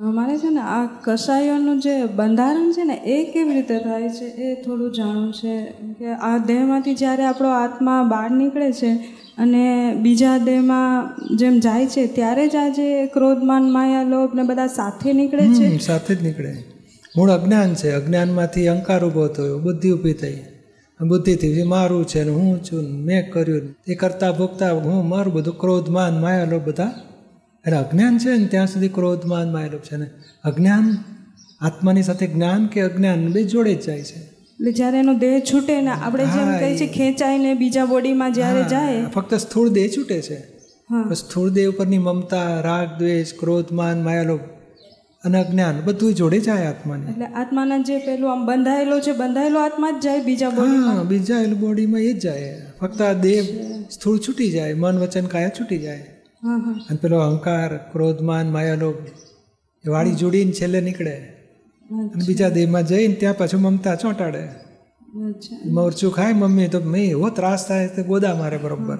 આ કષાયોનું જે બંધારણ છે ને, એ કેવી રીતે થાય છે એ થોડું જાણવું છે. કે આ દેહમાંથી જ્યારે આપણો આત્મા બહાર નીકળે છે અને બીજા દેહમાં જેમ જાય છે, ત્યારે જ આ જે ક્રોધમાન, માયા, લોભ ને બધા સાથે નીકળે છે. સાથે જ નીકળે. મૂળ અજ્ઞાન છે. અજ્ઞાનમાંથી અહંકાર ઊભો થયો, બુદ્ધિ ઊભી થઈ. બુદ્ધિથી મારું છે ને, હું છું મેં કર્યું એ કરતા ભોગતા હું, મારું બધું ક્રોધમાન, માયા, લોભ બધા એટલે અજ્ઞાન છે ને ત્યાં સુધી ક્રોધમાં માયેલું છે ને. અજ્ઞાન આત્માની સાથે જ્ઞાન કે અજ્ઞાન બે જોડે જ જાય છે. એટલે જ્યારે એનો દેહ છૂટે ને આપણે જેમ હા, કહીએ છીએ ખેંચાઈને બીજા બોડીમાં જ્યારે જાય. ફક્ત સ્થૂળ દેહ છૂટે છે. સ્થૂળ દેહ ઉપરની મમતા રાગ દ્વેષ ક્રોધ માન માયા અને અજ્ઞાન બધું જોડે જાય આત્માને. એટલે આત્માના જે પેલું આમ બંધાયેલો છે બંધાયેલો આત્મા જ જાય બીજા બોડી બીજા બોડીમાં એ જ જાય. ફક્ત આ દેહ સ્થૂળ છૂટી જાય મન વચન કાયા છૂટી જાય. અને પેલો અહંકાર ક્રોધમાન માયાલોભ એ વાળી જોડીને છેલ્લે નીકળે. અને બીજા દેહમાં જઈને ત્યાં પાછું મમતા ચોંટાડે. મોરચું ખાય મમ્મી તો મેં એવો ત્રાસ થાય તો ગોદા મારે બરોબર.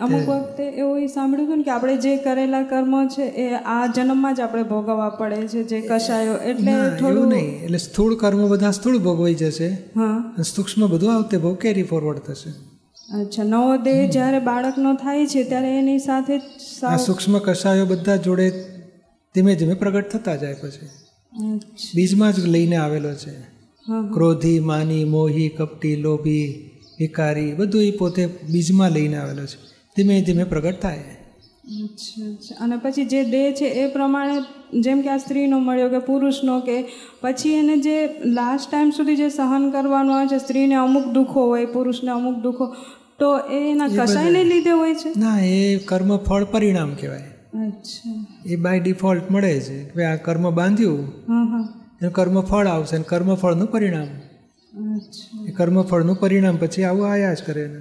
અમુક વખતે એવું સાંભળ્યું કે આપણે જે કરેલા કર્મો છે એ આ જન્મમાં જ આપણે ભોગવવા પડે છે જે કશાયો. એટલે થોડું નહીં. એટલે સ્થૂળ કર્મો બધા સ્થૂળ ભોગવાઈ જશે. હા. સૂક્ષ્મ બધું આવતે બહુ કેરી ફોરવર્ડ થશે. અચ્છા નવો દેહ જ્યારે બાળકનો થાય છે ત્યારે એની સાથે આ સૂક્ષ્મ કષાયો બધા જોડે ધીમે ધીમે પ્રગટ થતા જાય પછી. બીજમાં જ લઈને આવેલો છે. ક્રોધી માની મોહી કપટી લોભી ભિકારી બધું એ પોતે બીજમાં લઈને આવેલો છે. ધીમે ધીમે પ્રગટ થાય. અને પછી જે દેહ છે એ પ્રમાણે જેમ કે આ સ્ત્રીનો મળ્યો કે પુરુષનો કે પછી એને જે લાસ્ટ ટાઈમ સુધી જે સહન કરવાનું આવે છે સ્ત્રીને અમુક દુઃખો હોય પુરુષને અમુક દુઃખો તો એના કસાયને લીધે હોય છે? ના એ કર્મ ફળ પરિણામ કહેવાય. અચ્છા. એ બાય ડિફોલ્ટ મળે છે કે આ કર્મ બાંધ્યું એનું કર્મફળ આવશે અને કર્મફળનું પરિણામ. અચ્છા. એ કર્મફળનું પરિણામ પછી આવું આયા જ કરે ને